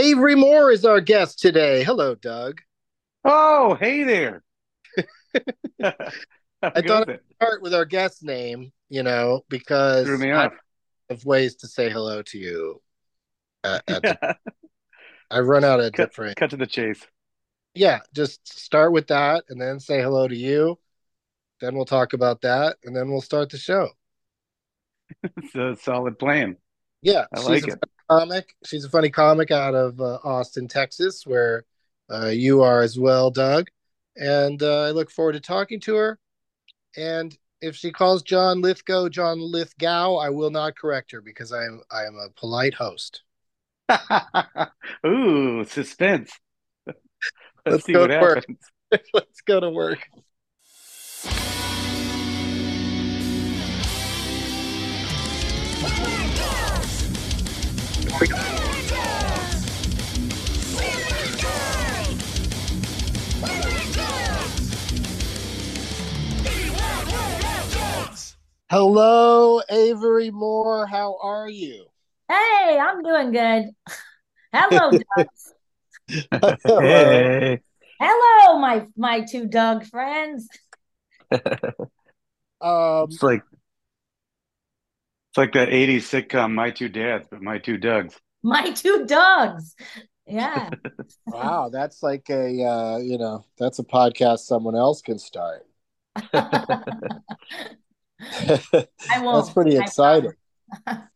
Avery Moore is our guest today. Hello, Doug. Oh, hey there. I thought I'd start with our guest name, you know, because Threw me I have ways to say hello to you. Uh, at the- I run out of cut, different. cut to the chase. Yeah, just start with that and then say hello to you. Then we'll talk about that and then we'll start the show. It's a solid plan. Yeah, I she's like a it. comic. She's a funny comic out of uh, Austin, Texas, where uh, you are as well, Doug. And uh, I look forward to talking to her. And if she calls John Lithgow John Lithgow, I will not correct her because I am I am a polite host. Ooh, suspense. Let's, Let's see go what happens. Let's go to work. Hello, Avery Moore. How are you? Hey, I'm doing good. Hello, Doug. Hey. Hello, my my two Doug friends. Um, It's like it's like that 80s sitcom My Two Dads, but My Two Dougs. My two Dougs. Yeah. wow, that's like a uh, you know, that's a podcast someone else can start. I won't. That's pretty exciting. promise.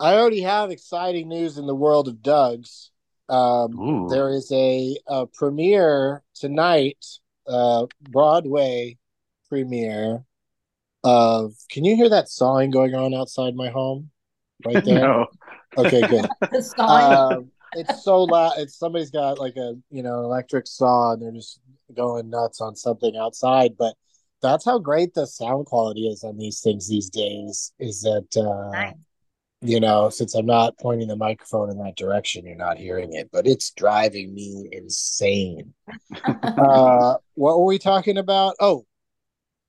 I already have exciting news in the world of Doug's. Um, there is a, a premiere tonight, uh, Broadway premiere of. Can you hear that sawing going on outside my home? Right there. No. Okay, good. Um, it's so loud. It's somebody's got like a you know electric saw, and they're just going nuts on something outside. But that's how great the sound quality is on these things these days. Is that uh, Nice. you know since I'm not pointing the microphone in that direction, you're not hearing it, but it's driving me insane. uh, what were we talking about? Oh,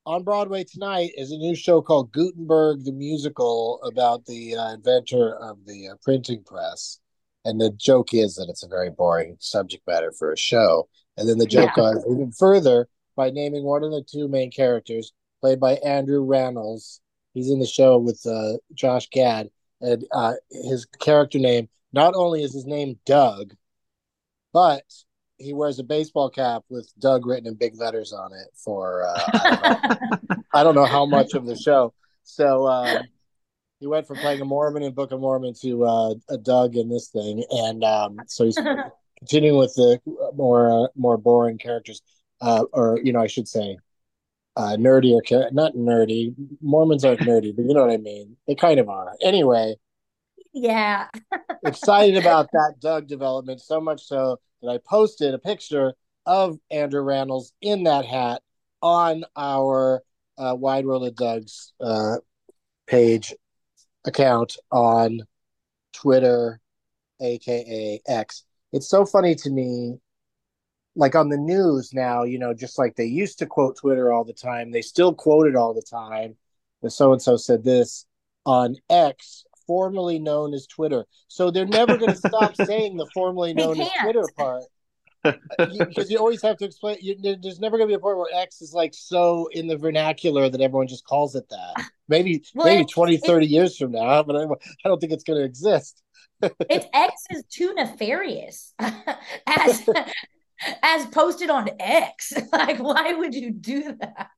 on Broadway tonight is a new show called Gutenberg the Musical about the uh, inventor of the uh, printing press. And the joke is that it's a very boring subject matter for a show. And then the joke goes even further by naming one of the two main characters, played by Andrew Rannells. He's in the show with uh, Josh Gad. And uh, his character name, not only is his name Doug, but he wears a baseball cap with Doug written in big letters on it for uh, I, don't know, I don't know how much of the show. So um, he went from playing a Mormon in Book of Mormon to uh, a Doug in this thing, and um, so he's continuing with the more uh, more boring characters, uh, or you know, I should say, uh, nerdier char- not nerdy. Mormons aren't nerdy, but you know what I mean. They kind of are. Anyway, yeah. excited about that Doug development so much so that I posted a picture of Andrew Rannells in that hat on our uh, Wide World of Doug's uh, page account on Twitter, aka X. It's so funny to me. Like on the news now, you know, just like they used to quote Twitter all the time, they still quote it all the time. The so and so said this on X, formerly known as Twitter. So they're never going to stop saying the formerly known as. Twitter part because you, always have to explain. You, there's never going to be a point where X is like so in the vernacular that everyone just calls it that. Maybe Well, maybe it's- 20, 30 years from now, but I, I don't think it's going to exist. its X is too nefarious as as posted on X. Like, why would you do that?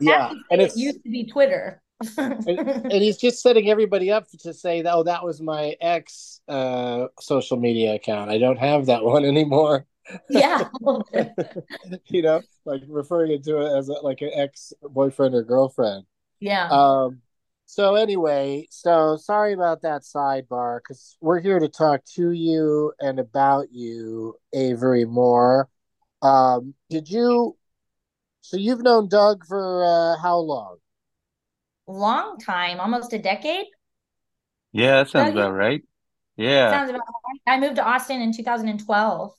Yeah, and it used to be Twitter. And, and he's just setting everybody up to say, "Oh, that was my ex uh, social media account. I don't have that one anymore." yeah. you know, like referring it to it as a, like an ex boyfriend or girlfriend. yeah. Um. So anyway, so sorry about that sidebar because we're here to talk to you and about you, Avery Moore. Um, did you? So you've known Doug for uh, how long? Long time, almost a decade. Yeah, that sounds Oh, yeah. about right. Yeah. Sounds about right. I moved to Austin in 2012.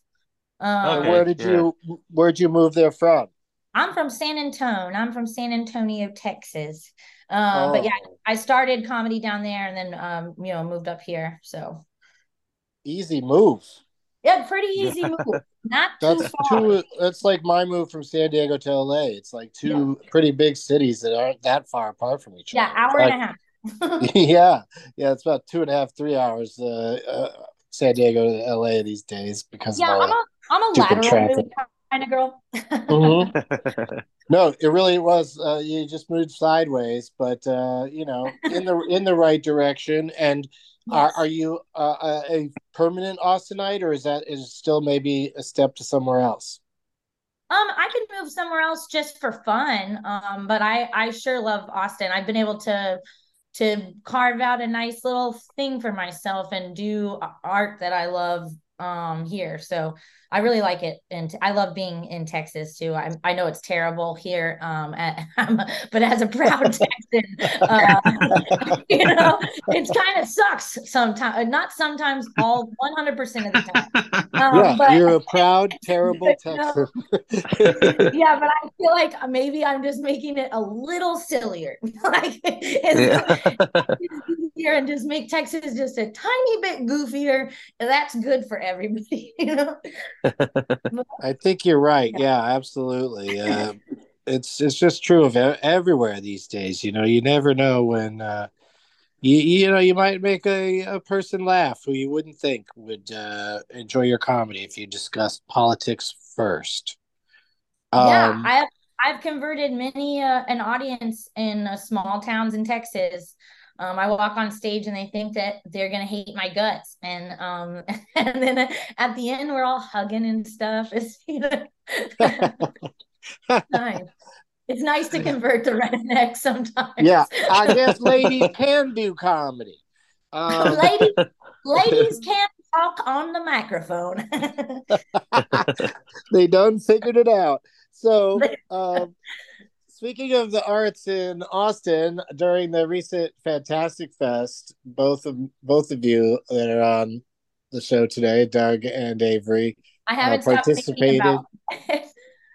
Um, Okay, where did yeah. you? Where'd you move there from? I'm from San Antonio. I'm from San Antonio, Texas. Um, but yeah, Oh, I started comedy down there and then um, you know, moved up here. So easy move. yeah, pretty easy move. Not too That's far. two. That's like my move from San Diego to LA. It's like two pretty big cities that aren't that far apart from each Yeah, other. Yeah, hour In and a half. yeah, yeah. It's about two and a half, three hours. Uh, uh, San Diego to LA these days because Yeah, of all I'm a I'm a stupid lateral traffic. kind of girl. Mhm. No, it really was. Uh, you just moved sideways, but uh, you know, in the in the right direction. And are are you uh, a permanent Austinite, or is that is still maybe a step to somewhere else? Um, I could move somewhere else just for fun. Um, but I I sure love Austin. I've been able to to carve out a nice little thing for myself and do art that I love um here. So I really like it and I love being in Texas too. I I know it's terrible here um at, but as a proud Texan, uh, you know, it's kind of sucks sometimes. Not sometimes, all 100% of the time. Um, yeah, but you're a proud, terrible No. Texan. yeah, but I feel like maybe I'm just making it a little sillier. like it's and just make Texas just a tiny bit goofier. That's good for everybody, you know? I think you're right. Yeah, absolutely. Uh, it's it's just true of everywhere these days. You know, you never know when uh, you you know you might make a, a person laugh who you wouldn't think would uh, enjoy your comedy if you discussed politics first. yeah, Um, I I've converted many uh, an audience in uh, small towns in Texas. Um, I walk on stage and they think that they're gonna hate my guts, and um, and then at the end we're all hugging and stuff. It's you know, nice. It's nice to convert the redneck sometimes. yeah, I guess ladies can do comedy. Um, ladies, ladies can't talk on the microphone. they done figured it out. So, um, speaking of the arts in Austin, during the recent Fantastic Fest, both of both of you that are on the show today, Doug and Avery, I haven't Uh, stopped thinking participated- about.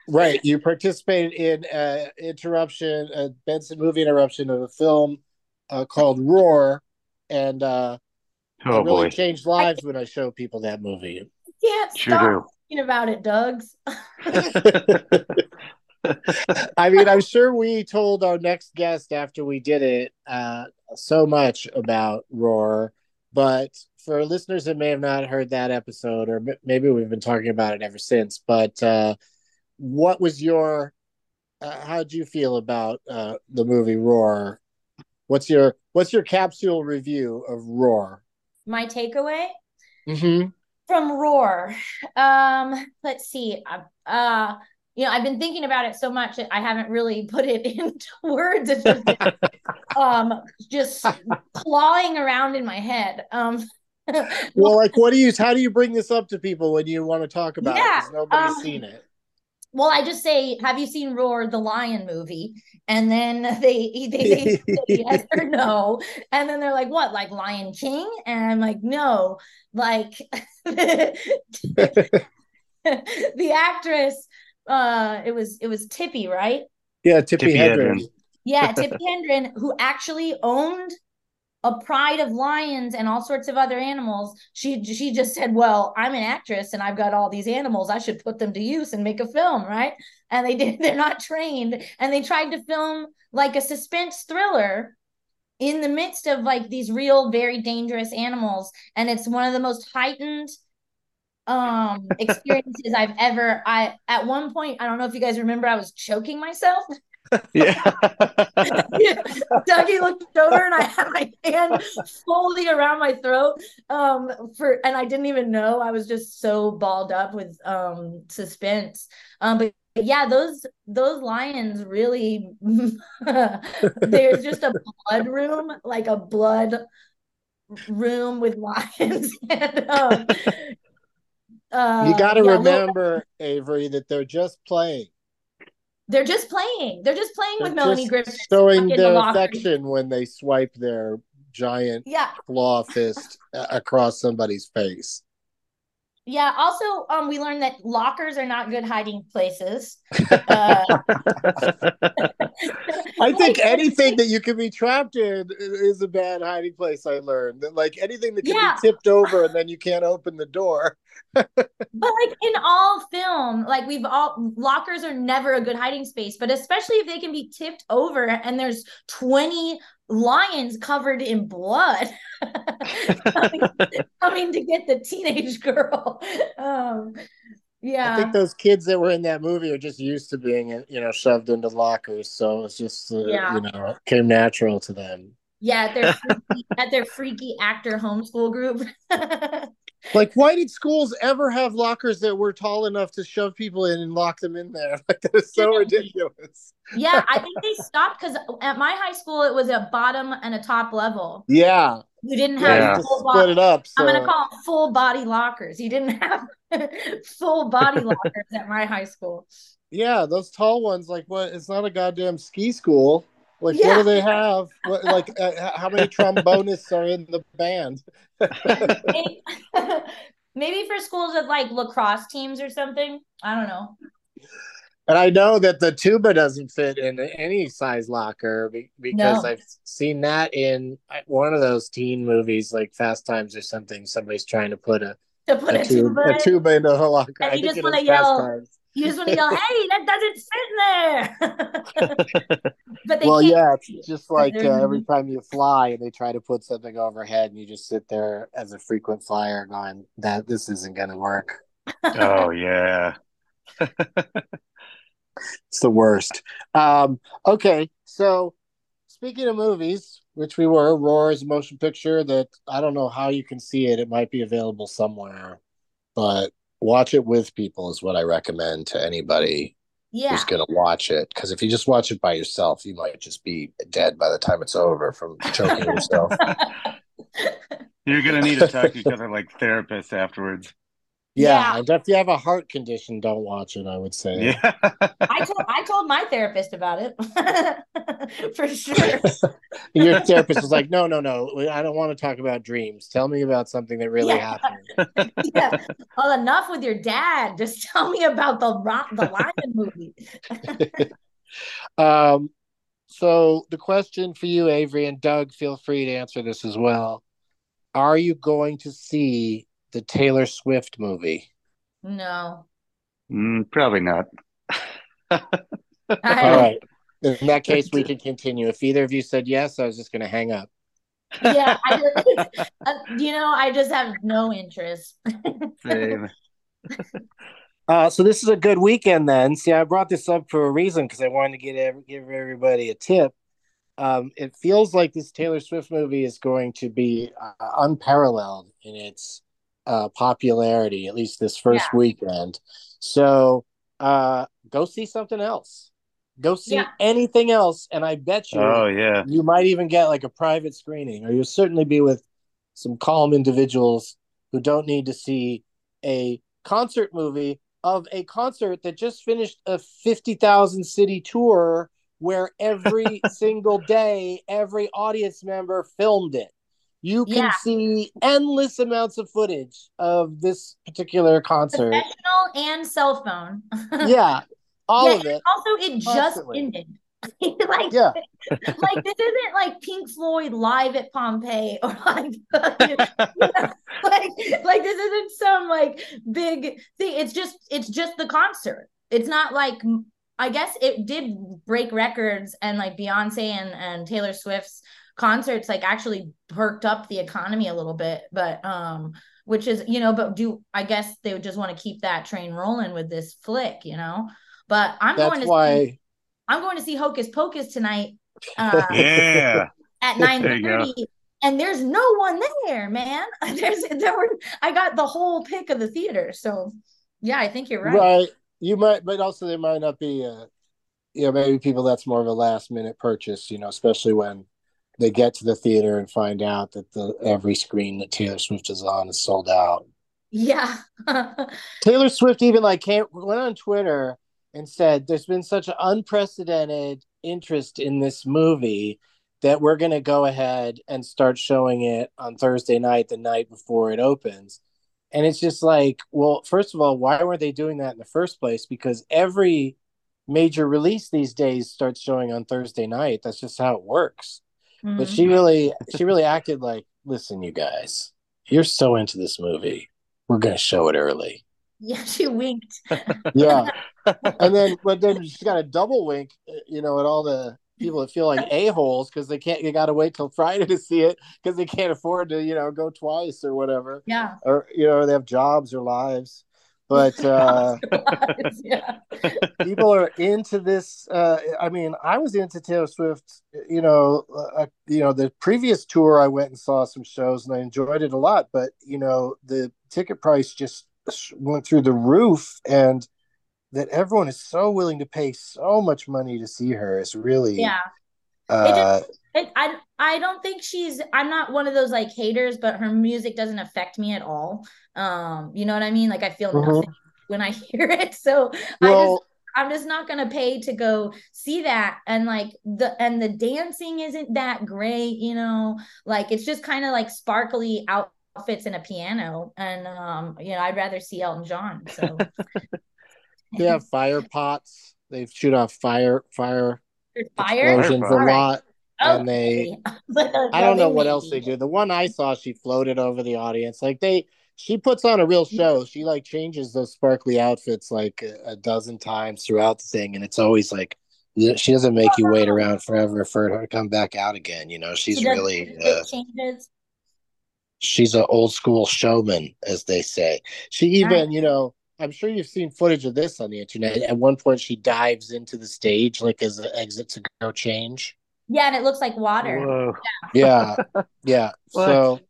right? You participated in uh, interruption, a Benson movie interruption of a film uh, called Roar, and uh, Oh it really boy. changed lives when I show people that movie. Can't Sure stop do. thinking about it, Doug's. I mean, I'm sure we told our next guest after we did it uh, so much about Roar, but for listeners that may have not heard that episode, or m- maybe we've been talking about it ever since, but uh, what was your, uh, how did you feel about uh, the movie Roar? What's your What's your capsule review of Roar? My takeaway Mm-hmm. from Roar. Um, let's see. Uh, you know, I've been thinking about it so much that I haven't really put it into words. It's just um just clawing around in my head. Um Well, like, what do you? How do you bring this up to people when you want to talk about it? Yeah, Because nobody's um, seen it. well, I just say, have you seen Roar the Lion movie? And then they they, they say yes or no. And then they're like, what, like Lion King? And I'm like, no, like the actress, uh, it was it was Tippi, right? Yeah, Tippi, Tippi Hedren. Hedren. Yeah, Tippi Hendren, who actually owned a pride of lions and all sorts of other animals. She she just said, "Well, I'm an actress and I've got all these animals. I should put them to use and make a film, right?" And they did. They're not trained, and they tried to film like a suspense thriller in the midst of like these real very dangerous animals and it's one of the most heightened um experiences I've ever I at one point I don't know if you guys remember I was choking myself Yeah. Dougie looked over and I had my hand fully around my throat. Um, for and I didn't even know. I was just so balled up with um suspense. Um, but yeah, those those lions really there's just a blood room, like a blood room with lions. and, um, uh, you got to yeah, remember, Avery, that they're just playing. they're just playing. They're just playing with They're Melanie just Griffith. showing in the their affection when they swipe their giant Yeah, claw fist across somebody's face. Yeah. Also, um, we learned that lockers are not good hiding places. Uh, I think anything that you can be trapped in is a bad hiding place. I learned that, like anything that can Yeah. be tipped over and then you can't open the door. But like in all film, like we've all lockers are never a good hiding space, but especially if they can be tipped over and there's 20 lions covered in blood coming, coming to get the teenage girl. Um, yeah. I think those kids that were in that movie are just used to being, you know, shoved into lockers, so it's just, uh, Yeah. you know, came natural to them. yeah, at their freaky, at their freaky actor homeschool group. Like, why did schools ever have lockers that were tall enough to shove people in and lock them in there? Like, that is so ridiculous. yeah, I think they stopped because at my high school it was a bottom and a top level. Yeah, You didn't have Yeah. full body. split it up. So. I'm gonna call them full body lockers. You didn't have full body lockers at my high school. Yeah, those tall ones, like what? It's not a goddamn ski school. Like, what do they have? What, like, uh, how many trombonists are in the band? Maybe, maybe for schools with like lacrosse teams or something. I don't know. And I know that the tuba doesn't fit in any size locker because No. I've seen that in uh, one of those teen movies, like Fast Times or something. Somebody's trying to put a, To put a, a tube, tuba, a in, tuba into a locker. And I you just wanna is yell. You just want to yell, "Hey, that doesn't fit there!" but they Well, can't. yeah, it's just like uh, every time you fly and they try to put something overhead, and you just sit there as a frequent flyer going, "That this isn't going to work." oh yeah. It's the worst. Um, okay, so speaking of movies, which we were, Roar is a motion picture that I don't know how you can see it. It might be available somewhere, but watch it with people is what I recommend to anybody Yeah, who's going to watch it. Because if you just watch it by yourself, you might just be dead by the time it's over from choking yourself. You're gonna need to talk to each other like therapists afterwards. Yeah, Yeah. and if you have a heart condition, don't watch it. I would say. Yeah. I told I told my therapist about it for sure. Your therapist was like, "No, no, no. I don't want to talk about dreams. Tell me about something that really Yeah. happened." yeah. Well, enough with your dad. Just tell me about the rock, the Lion movie. Um, so the question for you, Avery and Doug, feel free to answer this as well. Are you going to see the Taylor Swift movie? No. Mm, probably not. All right. In that case, we can continue. If either of you said yes, I was just going to hang up. Yeah. I uh, you know, I just have no interest. Same. Uh, so this is a good weekend then. See, I brought this up for a reason because I wanted to get ev- give everybody a tip. Um, it feels like this Taylor Swift movie is going to be uh, unparalleled in its uh, popularity, at least this first Yeah. weekend. So uh, go see something else. Go see Yeah. anything else, and I bet you Oh yeah. you might even get like a private screening, or you'll certainly be with some calm individuals who don't need to see a concert movie of a concert that just finished a 50,000 city tour where every single day, every audience member filmed it. You can Yeah. see endless amounts of footage of this particular concert. Professional and cell phone. Yeah, all Yeah, of it. Also, it just ended. like, Yeah. like this isn't like Pink Floyd live at Pompeii or like, you know, like, like this isn't some like big thing. It's just, it's just the concert. It's not like, I guess it did break records and like Beyonce and, and Taylor Swift's concerts like actually perked up the economy a little bit but um which is you know but do i guess they would just want to keep that train rolling with this flick you know but i'm That's going to why see, i'm going to see hocus pocus tonight uh Yeah. at nine There you go. thirty, and there's no one there, man. There's there were I got the whole pick of the theater, so yeah, I think you're right. right. You might, but also there might not be a, you know, maybe people that's more of a last minute purchase. You know, especially when they get to the theater and find out that the every screen that Taylor Swift is on is sold out. Yeah, Taylor Swift even like came went on Twitter and said there's been such an unprecedented interest in this movie that we're going to go ahead and start showing it on Thursday night the night before it opens. And it's just like, well, first of all, why weren't they doing that in the first place? Because every major release these days starts showing on Thursday night. That's just how it works. But Mhm. she really she really acted like, listen, you guys, you're so into this movie. We're going to show it early. yeah, she winked. Yeah. and then but then she's got a double wink, uh, you know, at all the people that feel like a-holes because they can't They gotta wait till Friday to see it because they can't afford to, you know, go twice or whatever. Yeah, Or you know, they have jobs or lives. But uh yeah, people are into this uh i mean i was into taylor swift you know uh, you know the previous tour i went and saw some shows and i enjoyed it a lot but you know the ticket price just went through the roof and that everyone is so willing to pay so much money to see her is really yeah. Uh It, I I don't think she's. I'm not one of those like haters, but her music doesn't affect me at all. Um, you know what I mean? Like I feel Mhm. nothing when I hear it. So I just I'm just not gonna pay to go see that. And like the and the dancing isn't that great, you know. Like it's just kind of like sparkly outfits and a piano. And um, you know, I'd rather see Elton John. So they have fire pots they shoot off fire fire There's fire. explosions a right. lot Oh, and they, I don't know what else they do. The one I saw, she floated over the audience. Like they, she puts on a real show. She like changes those sparkly outfits like a, a dozen times throughout the thing, and it's always like she doesn't make you wait around forever for her to come back out again. You know, she's She really, uh, changes. she's an old school showman, as they say. She even, you know, I'm sure you've seen footage of this on the internet. At one point, she dives into the stage like as an exit to go change. Yeah, and it looks like water. Whoa. Yeah, yeah. What? So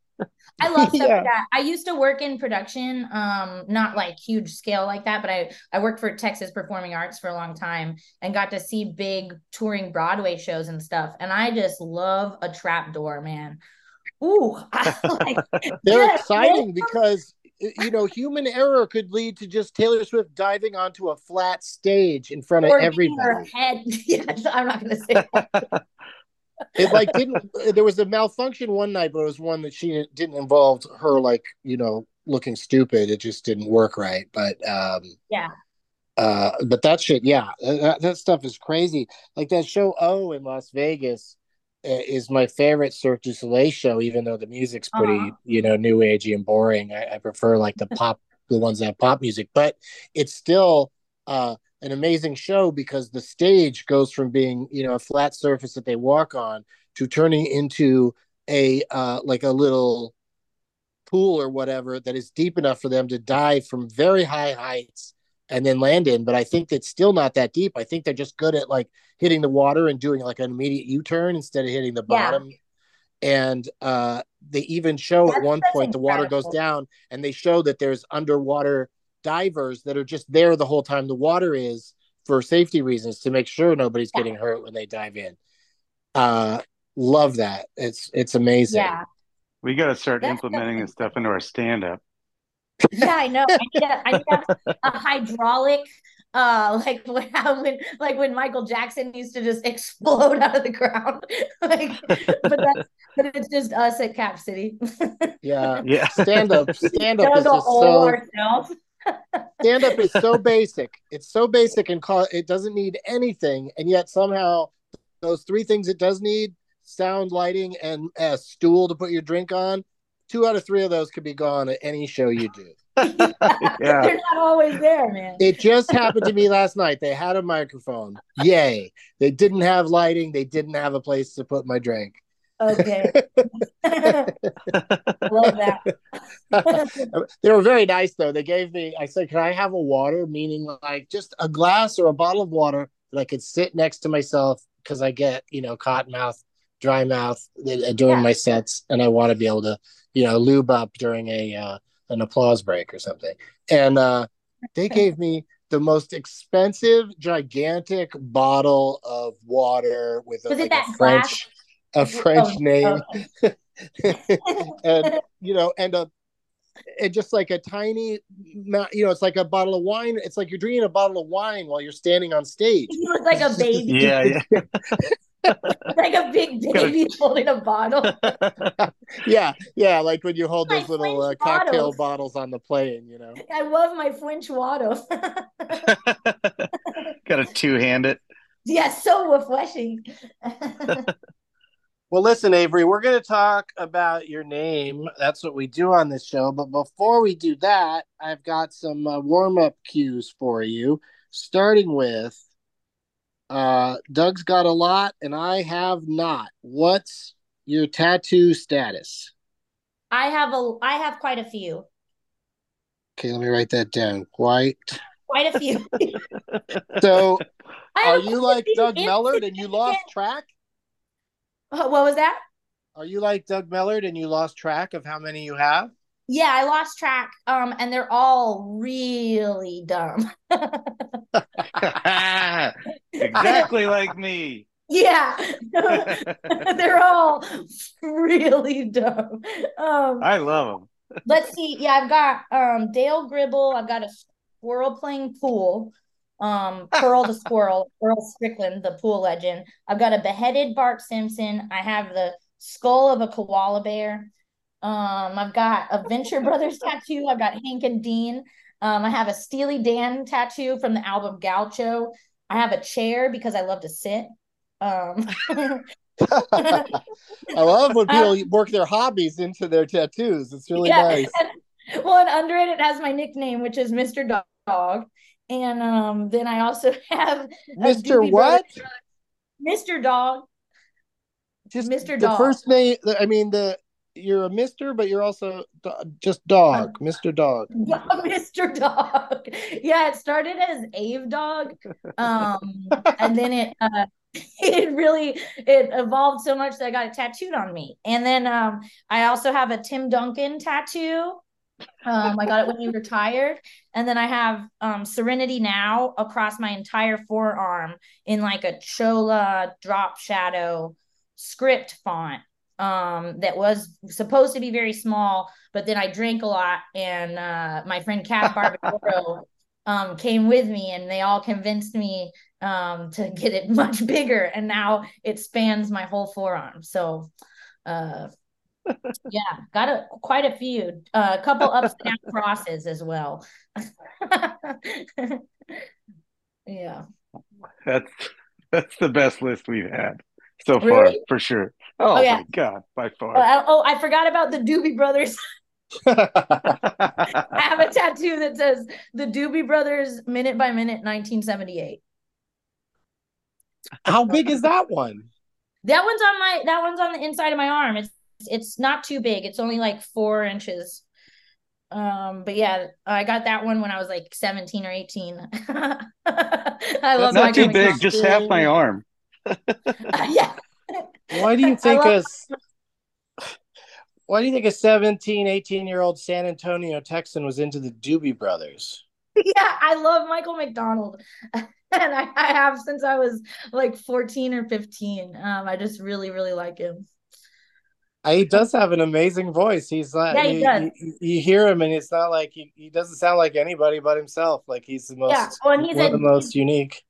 I love stuff Yeah. like that. I used to work in production, um, not like huge scale like that, but I I worked for Texas Performing Arts for a long time and got to see big touring Broadway shows and stuff. And I just love a trap door, man. Ooh, I like, they're yes, exciting because you know human error could lead to just Taylor Swift diving onto a flat stage in front of or getting her head. Yeah, I'm not gonna say that. It like didn't. There was a malfunction one night, but it was one that she didn't involve her like you know looking stupid. It just didn't work right. But um, Yeah. Uh, but that shit, yeah, that, that stuff is crazy. Like that show O in Las Vegas is my favorite Cirque du Soleil show, even though the music's pretty, Uh-huh. you know, new agey and boring. I, I prefer like the pop, the ones that have pop music, but it's still uh, an amazing show because the stage goes from being, you know, a flat surface that they walk on to turning into a uh, like a little pool or whatever that is deep enough for them to dive from very high heights and then land in. But I think it's still not that deep. I think they're just good at like hitting the water and doing like an immediate U turn instead of hitting the bottom. Yeah. bottom. And uh, they even show at one that's point the water goes down, and they show that there's underwater divers that are just there the whole time the water is for safety reasons to make sure nobody's Yeah. getting hurt when they dive in. Uh, love that. It's it's amazing. Yeah, We got to start That's implementing this stuff into our stand up. Yeah, I know. I need a, I need a, a hydraulic, uh, like when, when like when Michael Jackson used to just explode out of the ground. like, but that's but it's just us at Cap City. Yeah. Yeah. Stand up. Stand up is just so ourselves. stand up is so basic. It's so basic and call it doesn't need anything, and yet somehow those three things it does need sound, lighting, and a stool to put your drink on. Two out of three of those could be gone at any show you do. Yeah. They're not always there, man. It just happened to me last night. They had a microphone. Yay. They didn't have lighting. They didn't have a place to put my drink. Okay. Love that. they were very nice though. They gave me. I said, "Can I have a water?" Meaning like just a glass or a bottle of water that I could sit next to myself because I get you know cotton mouth, dry mouth uh, during Yeah. my sets, and I want to be able to you know lube up during a uh, an applause break or something. And uh, they gave me the most expensive, gigantic bottle of water with a, Was it like that a French a French Oh, name. oh. and you know, and a and just like a tiny, you know, it's like a bottle of wine. It's like you're drinking a bottle of wine while you're standing on stage. You look like a baby, Yeah, yeah. like a big baby holding a bottle. Yeah, yeah, like when you hold My those little uh, French cocktail bottles. bottles on the plane, you know. I love my French water. Got to two hand it. yeah, so refreshing. Well, listen, Avery, we're going to talk about your name. That's what we do on this show. But before we do that, I've got some uh, warm up cues for you, starting with uh, Doug's got a lot and I have not. What's your tattoo status? I have a I have quite a few. Okay, let me write that down. Quite. Quite a few. So, are you like Doug Mellard and you lost track? Uh, What was that? Are you like Doug Mellard and you lost track of how many you have? Yeah, I lost track. Um, and they're all really dumb. exactly like me. yeah. they're all really dumb. Um, I love them. let's see. Yeah, I've got um Dale Gribble. I've got a squirrel playing pool. Um, Pearl the squirrel, Pearl Strickland, the pool legend. I've got a beheaded Bart Simpson. I have the skull of a koala bear. Um, I've got a Venture Brothers tattoo. I've got Hank and Dean. Um, I have a Steely Dan tattoo from the album Gaucho. I have a chair because I love to sit. Um, I love when people work their hobbies into their tattoos. It's really Yeah, nice. well, and under it, it has my nickname, which is Mr. Dog. And um, then I also have Mr. What? Mr. Dog. Just Mr. The Dog. first name. I mean, the you're a Mister, but you're also do- just dog, Mr. Dog. Yeah, Mr. Dog. Yeah, it started as Ave Dog. Um, and then it uh it really it evolved so much that I got it tattooed on me. And then um I also have a Tim Duncan tattoo. Um, I got it when he retired. And then I have um Serenity Now across my entire forearm in like a chola drop shadow script font um that was supposed to be very small but then I drank a lot and uh my friend Kat Barbadoro um came with me and they all convinced me um to get it much bigger and now it spans my whole forearm so uh yeah got a quite a few uh, a couple upside down crosses as well yeah That's that's the best list we've had so far, Really? for sure. Oh, Oh, yeah. my god, by oh far. I, oh, I forgot about the Doobie Brothers I have a tattoo that says the Doobie Brothers minute by minute 1978 How big is that one? That one's on my that one's on the inside of my arm. It's it's not too big. It's only like four inches. Um, but yeah, I got that one when I was like 17 or 18. I love Not too big, just half my arm. yeah. Why do you think love- a Why do you think a 17, 18 year old San Antonio Texan was into the Doobie Brothers? Yeah, I love Michael McDonald. and I, I have since I was like 14 or 15. Um, I just really, really like him. Uh, He does have an amazing voice. He's like, Yeah, he you, does. you, you hear him, and it's not like he, he doesn't sound like anybody but himself. Like he's the most, Yeah, well, and he's one a- of the most unique.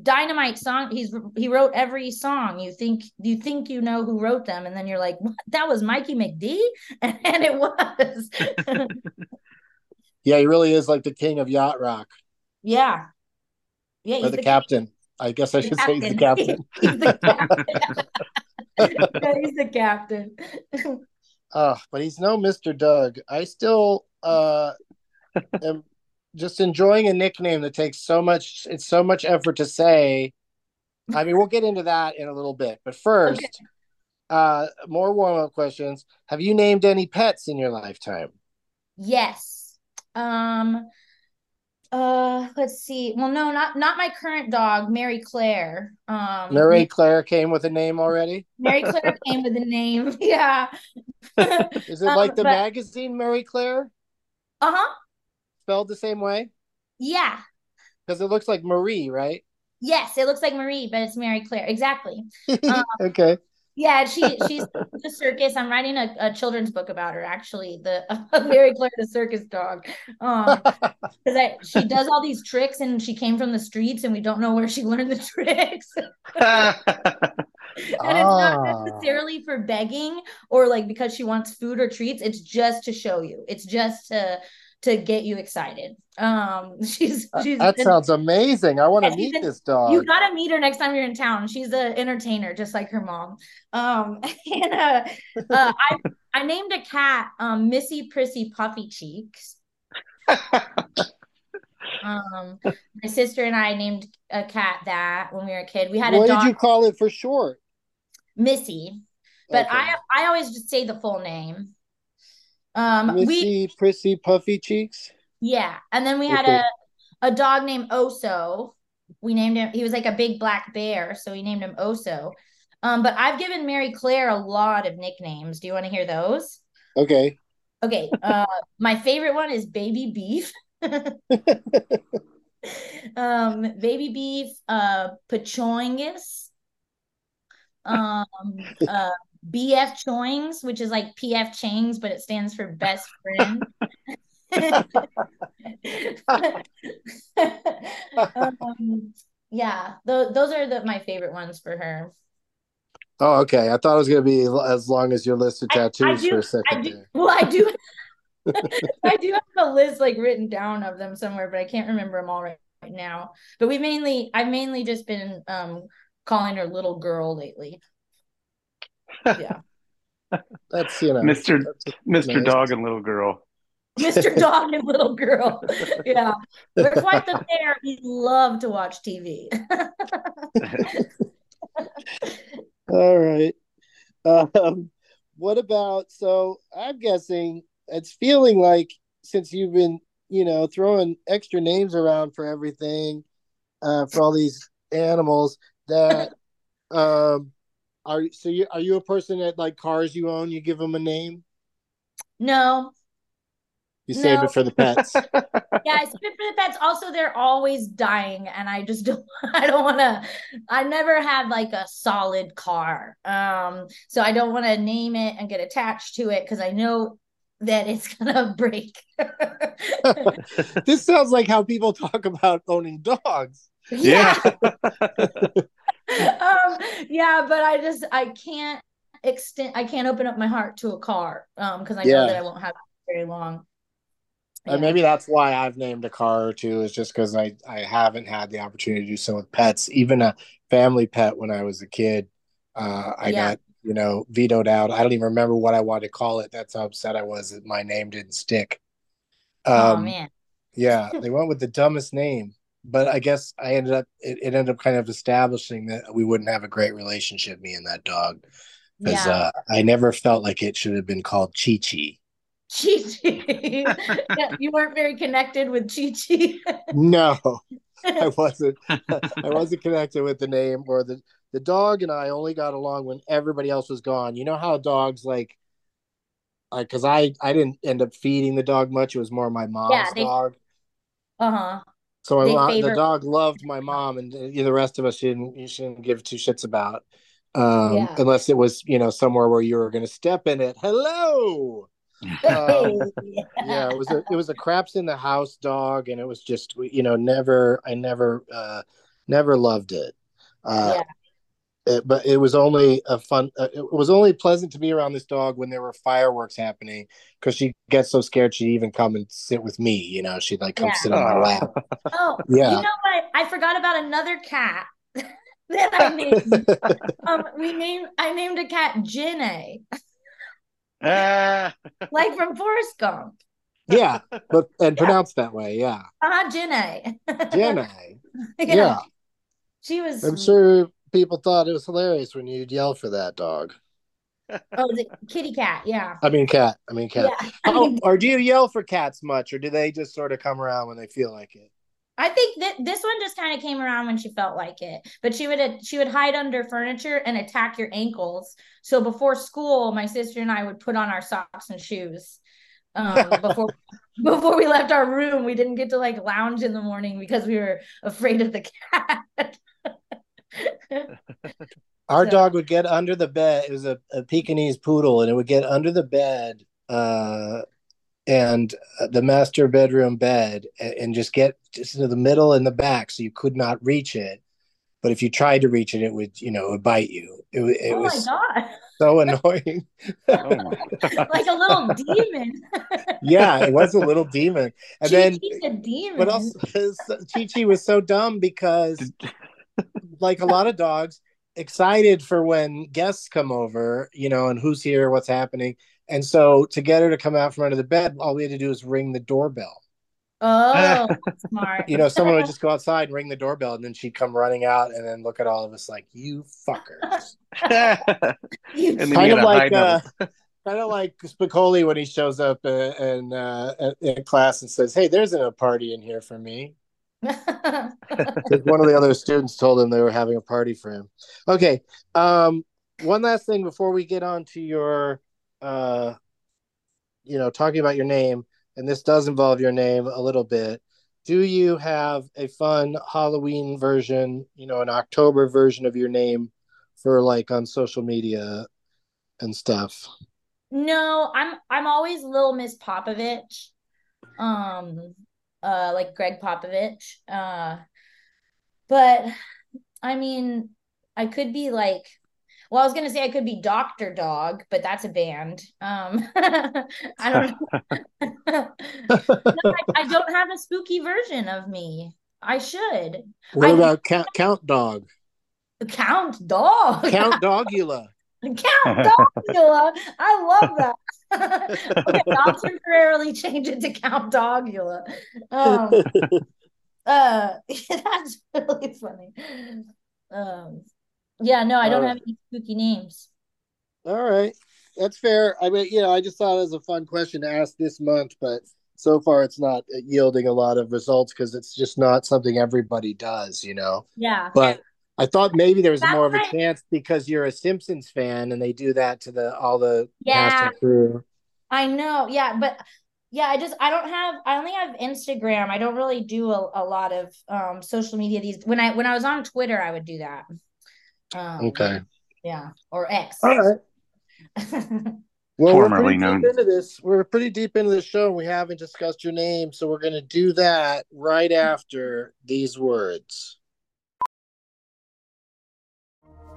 Dynamite song. He's he wrote every song. You think you think you know who wrote them, and then you're like, what? that was Mikey McD, and it was. Yeah, he really is like the king of yacht rock yeah, yeah. or he's the captain. I guess I should say he's the captain. he's the captain. yeah, he's the captain. Oh, but he's no Mr. Doug. I still uh am just enjoying a nickname that takes so much it's so much effort to say. I mean, we'll get into that in a little bit. But first, Uh, more warm up questions. Have you named any pets in your lifetime? Yes. Um uh let's see. Well, no, not not my current dog, Mary Claire. Um Mary Claire came with a name already. Mary Claire came with a name. Yeah. Is it like Um, the but- magazine Mary Claire, Uh-huh. Spelled the same way? Yeah. Because it looks like Marie, right? Yes, it looks like Marie, but it's Mary Claire. Exactly. Um, okay. Yeah, she she's the circus. I'm writing a, a children's book about her, actually. The Mary Claire the circus dog. Um, because I she does all these tricks and she came from the streets and we don't know where she learned the tricks. And it's not Ah. necessarily for begging or like because she wants food or treats. It's just to show you. It's just to to get you excited. Um, she's she's that sounds amazing. I want to meet this dog. you gotta meet her next time you're in town. She's an entertainer, just like her mom. Um, and uh, uh, I I named a cat um Missy Prissy Puffy Cheeks. Um, my sister and I named a cat that when we were a kid. We had a what did you call it for short? Missy, but Okay. I I always just say the full name. Um, we Missy, prissy, puffy cheeks. Yeah, and then we had a a dog named Oso. We named him. He was like a big black bear, so we named him Oso. Um, but I've given Mary Claire a lot of nicknames. Do you want to hear those? Okay. Okay. Uh, my favorite one is Baby Beef. um, Baby Beef. Uh, Pachoingus. Um, uh, BF Choings, which is like PF Changs, but it stands for best friend. um, yeah, th- those are the my favorite ones for her. Oh, okay. I thought it was gonna be as long as your list of I- I tattoos do- for a second do well, I do I do have a list like written down of them somewhere, but I can't remember them all right, right now. But we mainly I've mainly just been um calling her little girl lately. Yeah. That's you know, Mr. that's Mr. Nice. Dog and Little Girl. Mr. Dog and Little Girl. Yeah. We're quite the pair. We love to watch TV. all right. Um, what about? So I'm guessing it's feeling like since you've been, you know, throwing extra names around for everything, uh, for all these animals that, um, are so you are you a person that like cars you own? You give them a name. no, You save No. it for the pets. yeah, I save it for the pets. Also, they're always dying, and I just don't. I don't want to. I never had like a solid car, um, so I don't want to name it and get attached to it because I know that it's gonna break. this sounds like how people talk about owning dogs. yeah, um, yeah, but I just I can't extend. I can't open up my heart to a car, um, because I know that I won't have it very long. And maybe that's why I've named a car or two is just because I I haven't had the opportunity to do so with pets. Even a family pet when I was a kid, uh, I Yeah. got you know vetoed out. I don't even remember what I wanted to call it. That's how upset I was that my name didn't stick. oh Um, man, yeah, they went with the dumbest name, but I guess I ended up it, it ended up kind of establishing that we wouldn't have a great relationship, me and that dog, because yeah. uh, I never felt like it should have been called Chi Chi. Chi Chi. yeah, you weren't very connected with Chi Chi. No, I wasn't. I wasn't connected with the name or the the dog and I only got along when everybody else was gone. You know how dogs like, because I I didn't end up feeding the dog much. It was more my mom's Yeah, they- dog. Uh huh. So my they mom, favor- the dog loved my mom, and uh, the rest of us she didn't. You shouldn't give two shits about, um, Yeah. unless it was you know somewhere where you were going to step in it. Hello. Um, yeah, it was a it was a craps in the house dog, and it was just you know never I never uh never loved it. Uh, Yeah. It- but it was only a fun. Uh, it was only pleasant to be around this dog when there were fireworks happening because she gets so scared she'd even come and sit with me. You know, she'd like come Yeah. sit on my lap. Oh, Yeah. you know what? I forgot about another cat that I named. um, we named. I named a cat Jinny, Ah, like from Forrest Gump. yeah, but and pronounced that way. Yeah, Uh-huh, Jinny. Jenna. yeah. Yeah, She was. I'm sure people thought it was hilarious when you'd yell for that dog. Oh, the kitty cat. Yeah. I mean cat. I mean cat. Yeah. I mean, or do you yell for cats much, or do they just sort of come around when they feel like it? I think that this one just kind of came around when she felt like it. But she would she would hide under furniture and attack your ankles. So before school, my sister and I would put on our socks and shoes. Um, before before we left our room, we didn't get to like lounge in the morning because we were afraid of the cat. Our So- dog would get under the bed. It was a, a Pekingese poodle, and it would get under the bed, uh, and uh, the master bedroom bed, and, and just get just into the middle and the back, so you could not reach it. But if you tried to reach it, it would, you know, it would bite you. It, it oh was my god. so annoying. Oh like a little demon. yeah, it was a little demon. And then Chi-Chi's a demon. But also, Chi Chi was so dumb because, like a lot of dogs, excited for when guests come over, you know, and who's here, what's happening. And so to get her to come out from under the bed, all we had to do was ring the doorbell. oh, smart. You know, someone would just go outside and ring the doorbell, and then she'd come running out and then look at all of us like, you fuckers. You- And then kind you of like uh, kind of like Spicoli when he shows up uh, in, uh, in class and says, "Hey, there's a party in here for me." One of the other students told him they were having a party for him. Okay. Um, one last thing before we get on to your, uh, you know, talking about your name, and this does involve your name a little bit. Do you have a fun Halloween version, you know, an October version of your name for like on social media and stuff? No, I'm I'm always Little Miss Popovich. Um uh like Gregg Popovich. Uh but I mean I could be like well, I was gonna say I could be Doctor Dog, but that's a band. Um I don't know. No, I, I don't have a spooky version of me. I should. What I- about Count, Count Dog? Count Dog. Count Dogula. Count Dogula. I love that. Okay, I'll temporarily change it to Count Dogula. Um, uh, that's really funny. Um, yeah, no, I don't Uh, have any spooky names. All right. That's fair. I mean, you know, I just thought it was a fun question to ask this month, but so far it's not yielding a lot of results because it's just not something everybody does, you know. Yeah. But I thought maybe there was That's more of a right. chance because you're a Simpsons fan and they do that to the all the Yeah. cast and crew. I know. Yeah, but yeah, I just I don't have I only have Instagram. I don't really do a, a lot of um social media these when I when I was on Twitter I would do that. Um Okay. yeah, or X. All right. Well, we're Formerly pretty known. deep into this. We're pretty deep into the show. and We haven't discussed your name, so we're going to do that right after these words.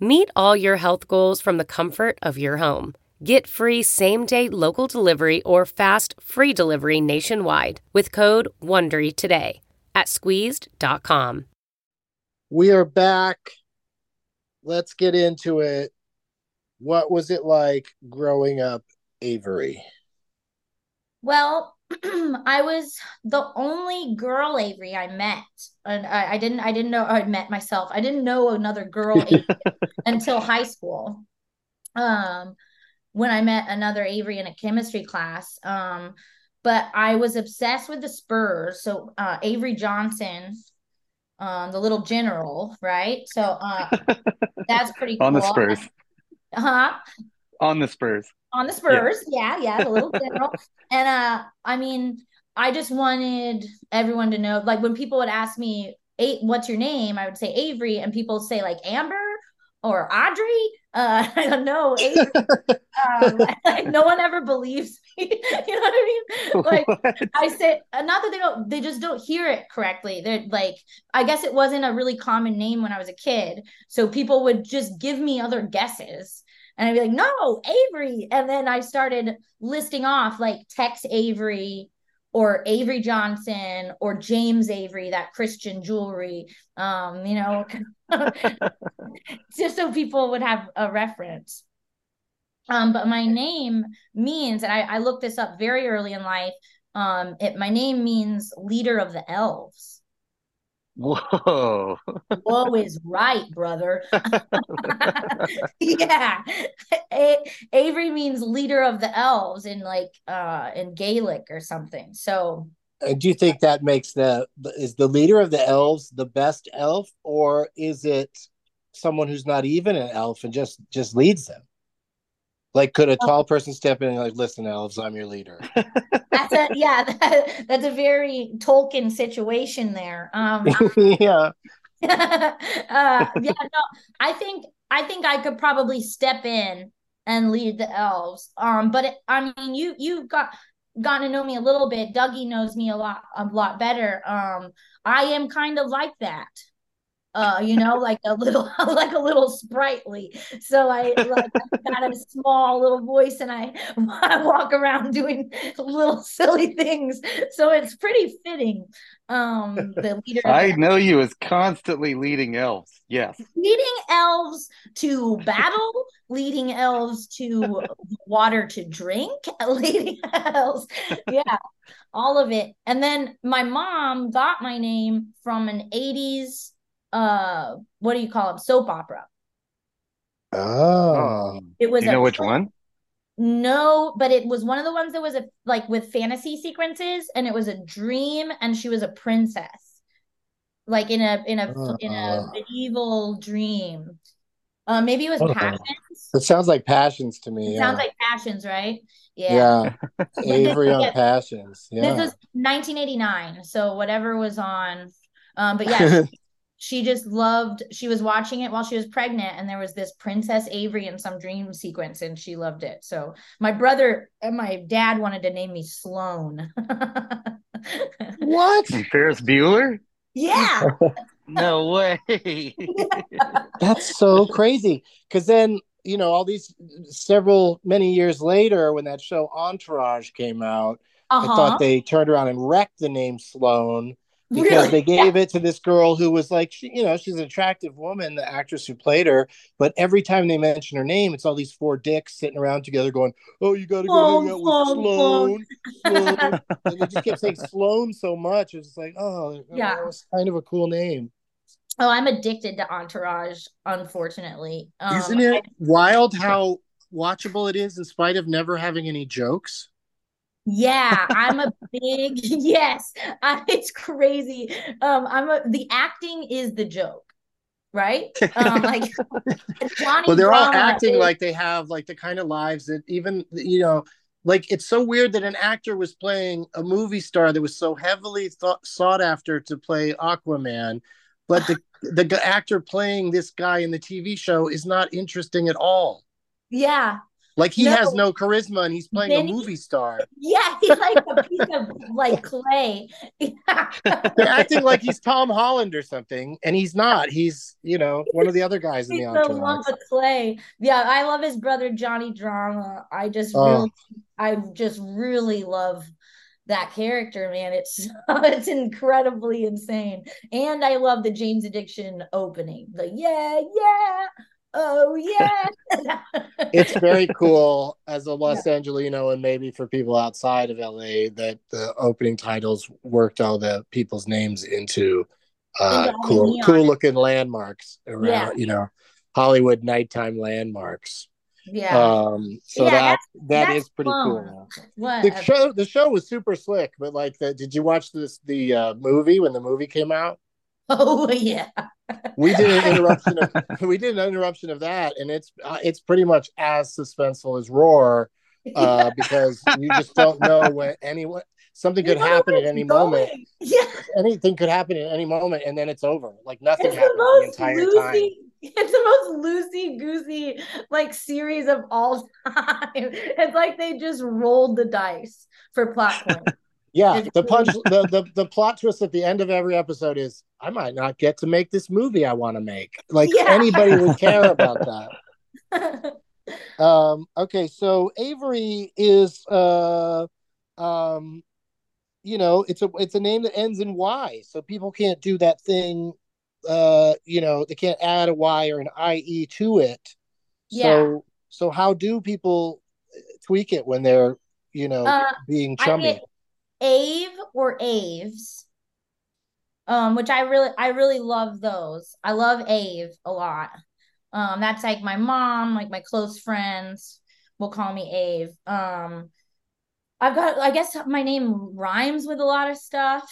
Meet all your health goals from the comfort of your home. Get free same day local delivery or fast free delivery nationwide with code WONDERY today at squeezed.com. We are back. Let's get into it. What was it like growing up Avery? Well, I was the only girl Avery I met, and I, I didn't I didn't know I'd met myself. I didn't know another girl until high school. Um, when I met another Avery in a chemistry class. Um, but I was obsessed with the Spurs. So uh, Avery Johnson, um, the little general, right? So uh, that's pretty cool. On the Spurs. Huh? On the Spurs. on the Spurs. Yeah, yeah, the little general. and uh, I mean, I just wanted everyone to know, like when people would ask me, "A- "What's your name?" I would say Avery, and people say like Amber or Audrey. Uh, I don't know. Avery, um, like, no one ever believes me. you know what I mean? Like What? I say, not that they don't, they just don't hear it correctly. They're like, I guess it wasn't a really common name when I was a kid, so people would just give me other guesses. And I'd be like, no, Avery. And then I started listing off like Tex Avery or Avery Johnson or James Avery, that Christian jewelry. Um, you know, just so people would have a reference. Um, but my name means, and I, I looked this up very early in life. Um, it my name means leader of the elves. Whoa. Whoa is right, brother. yeah. A- Avery means leader of the elves in like uh in Gaelic or something. So Uh, do you think that makes the is the leader of the elves the best elf, or is it someone who's not even an elf and just just leads them? Like, could a tall person step in and like, listen, elves, I'm your leader? that's a yeah, that, that's a very Tolkien situation there. Um yeah. uh yeah, no, I think I think I could probably step in and lead the elves. Um, but it, I mean, you you've got gotten to know me a little bit. Dougie knows me a lot a lot better. Um, I am kind of like that. Uh, you know, like a little like a little sprightly. So I like I've got a small little voice and I, I walk around doing little silly things. So it's pretty fitting. Um, the leader I know you is constantly leading elves. Yes. leading elves to battle, leading elves to water to drink, leading elves, yeah, all of it. And then my mom got my name from an 80s uh what do you call them soap opera Oh. it was you know a which one? no but it was one of the ones that was a like with fantasy sequences and it was a dream and she was a princess like in a in a in a Uh. medieval dream uh maybe it was Oh. passions It sounds like passions to me. It yeah. sounds like passions, right? Yeah. yeah. Avery on Yeah. passions. This was 1989, so whatever was on. Um, but yeah, she, she just loved. She was watching it while she was pregnant, and there was this Princess Avery in some dream sequence, and she loved it. So my brother and my dad wanted to name me Sloan. what? From Ferris Bueller? yeah, No way. That's so crazy. Because then, you know, all these several many years later, when that show Entourage came out, I uh-huh. thought they turned around and wrecked the name Sloan because Really? they gave it to this girl who was like, she, you know, she's an attractive woman, the actress who played her. But every time they mention her name, it's all these four dicks sitting around together going, "Oh, you got to go hang out with Sloan, Sloan." Sloan. and they just kept saying Sloan so much. It's like, oh, Yeah. that was kind of a cool name. Oh, I'm addicted to Entourage, unfortunately. Um, Isn't it wild how watchable it is in spite of never having any jokes? Yeah, I'm a big yes. I, it's crazy. Um, I'm a the acting is the joke, right? Um, like Johnny. well, they're all acting is- like they have like the kind of lives that even you know, like it's so weird that an actor was playing a movie star that was so heavily thought, sought after to play Aquaman, but the the actor playing this guy in the TV show is not interesting at all. yeah, Like he No. has no charisma, and he's playing Benny? a movie star. yeah. He's like a piece of like clay. They're acting like he's Tom Holland or something, and he's not. He's you know one of the other guys in the entourage. of clay. Yeah, I love his brother Johnny Drama. I just Oh. really, I just really love that character, man. It's it's incredibly insane, and I love the Jane's Addiction opening. The yeah, yeah, oh yeah. it's very cool as a Los Angelino and maybe for people outside of LA that the opening titles worked all the people's names into uh, cool neon. cool looking landmarks around Yeah. you know Hollywood nighttime landmarks. yeah. Um so Yeah, that that's- that that's is pretty fun. cool. what? The show the show was super slick, but like the did you watch this the uh, movie when the movie came out? oh yeah. We did an interruption of we did an interruption of that and it's uh, it's pretty much as suspenseful as Roar uh, because you just don't know when anyone something could happen at any it's moment. Yeah. Anything could happen at any moment, and then it's over. Like nothing It's the happens the most entire losing. time. It's the most loosey goosey like series of all time. It's like they just rolled the dice for plot points. Yeah, the punch, the, the the plot twist at the end of every episode is I might not get to make this movie I want to make. Like Yeah. anybody would care about that. Um, okay, so Avery is uh um you know, it's a it's a name that ends in Y, so people can't do that thing uh you know, they can't add a Y or an IE to it. Yeah. So so how do people tweak it when they're, you know, Uh, being chummy? Ave or Aves. Um, which I really I really love those. I love Ave a lot. Um, that's like my mom, like my close friends will call me Ave. Um, I've got I guess my name rhymes with a lot of stuff.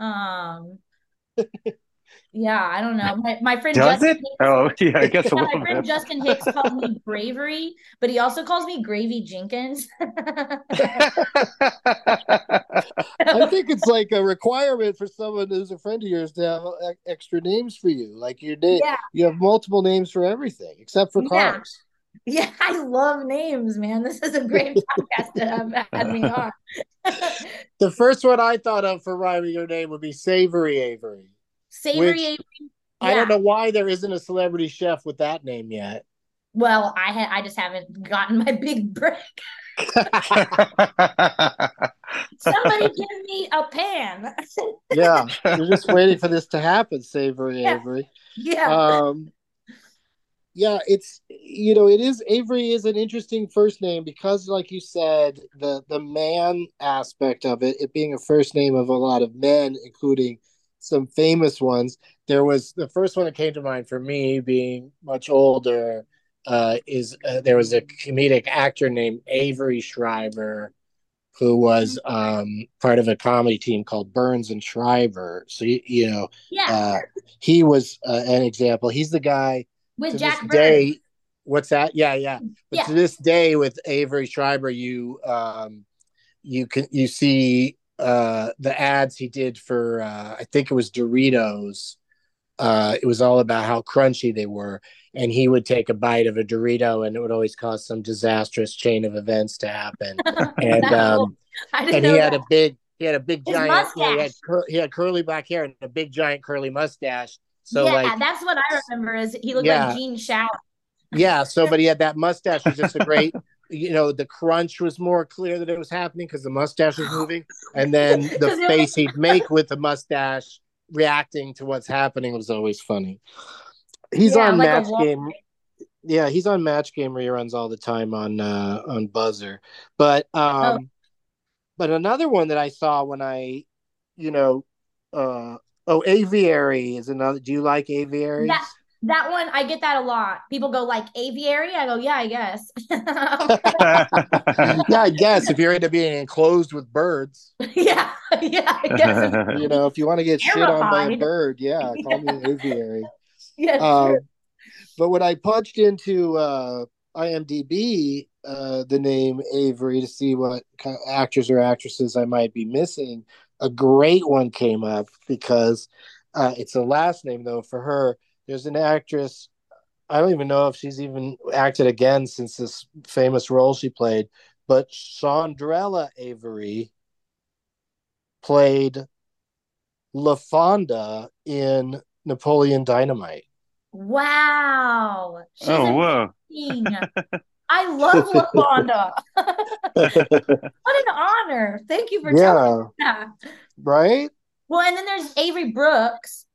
Um, yeah, I don't know. My my friend Does Justin it? Hicks- Oh, yeah, I guess a yeah, little my friend bit. Justin Hicks calls me Bravery, but he also calls me Gravy Jenkins. I think it's like a requirement for someone who's a friend of yours to have extra names for you. Like your name, Yeah. you have multiple names for everything except for Yeah. cars. Yeah, I love names, man. This is a great podcast to have had me on. The first one I thought of for rhyming your name would be Savory Avery. Savory Which- Avery. I don't know why there isn't a celebrity chef with that name yet. Well, I had I just haven't gotten my big break. Somebody give me a pan. yeah, you're just waiting for this to happen, Savory Yeah. Avery. yeah. um yeah it's you know it is avery is an interesting first name because like you said the the man aspect of it it being a first name of a lot of men including some famous ones there was the first one that came to mind for me being much older uh is uh, there was a comedic actor named avery schreiber who was um part of a comedy team called burns and schreiber so you, you know yeah. uh, he was uh, an example. He's the guy With Jack Burns. day. What's that? Yeah, yeah. But Yeah. to this day, with Avery Schreiber, you um, you can you see uh, the ads he did for uh, I think it was Doritos. Uh, it was all about how crunchy they were, and he would take a bite of a Dorito, and it would always cause some disastrous chain of events to happen. And That- um, and he had that. a big he had a big His giant know, he, had cur- he had curly black hair and a big giant curly mustache so yeah, like that's what I remember is he looked Yeah. like Gene Shalit. yeah so but he had that mustache was just a great you know the crunch was more clear that it was happening because the mustache was moving and then the face he'd make with the mustache reacting to what's happening was always funny. He's Yeah, on like match game yeah he's on match game reruns all the time on uh on Buzzr. But um but another one that i saw when i you know uh oh aviary is another do you like aviaries? That that one I get that a lot. People go like aviary. I go, yeah, I guess. yeah i guess if you're into being enclosed with birds yeah, yeah, I guess. you know if you want to get shit on by a bird yeah call me an aviary Yeah, um, true. but when I punched into uh, IMDb uh, the name Avery to see what kind of actors or actresses I might be missing, a great one came up because uh, it's a last name though for her. There's an actress. I don't even know if she's even acted again since this famous role she played, but Shondrella Avery played LaFawnduh in Napoleon Dynamite. Wow. She's oh, whoa. amazing. I love LaFawnduh. what an honor. Thank you for telling yeah, me that. right? Well, and then there's Avery Brooks.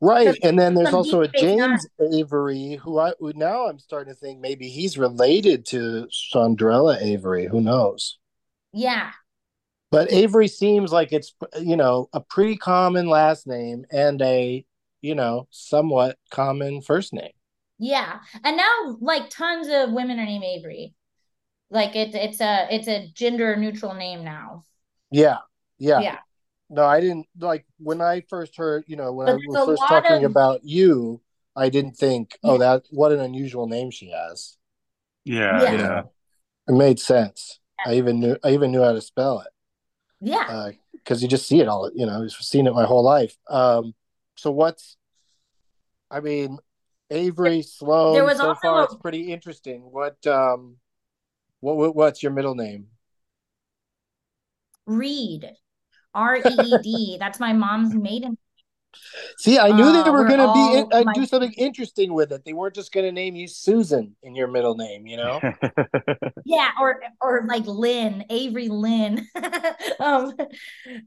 Right. And then there's also a James Avery who I who now I'm starting to think maybe he's related to Shondrella Avery. Who knows? Yeah. But Avery seems like it's you know a pretty common last name and a you know somewhat common first name. Yeah. And now like tons of women are named Avery. Like it, it's a it's a gender neutral name now. Yeah. Yeah. Yeah. No, I didn't like when I first heard, you know, when But I was first talking of- about you, I didn't think, oh, Yeah. that what an unusual name she has. Yeah, Yeah. Yeah. it made sense. I even knew I even knew how to spell it. Yeah. because you just see it all. You know, I've seen it my whole life. Um, so what's I mean, Avery Sloan. There was so also far, a- it's pretty interesting. What um, what, what what's your middle name? Reed, R E E D. That's my mom's maiden. See, I knew Uh, they were we're going to be all uh, my- do something interesting with it. They weren't just going to name you Susan in your middle name, you know? Yeah, or or like Lynn, Avery Lynn. um,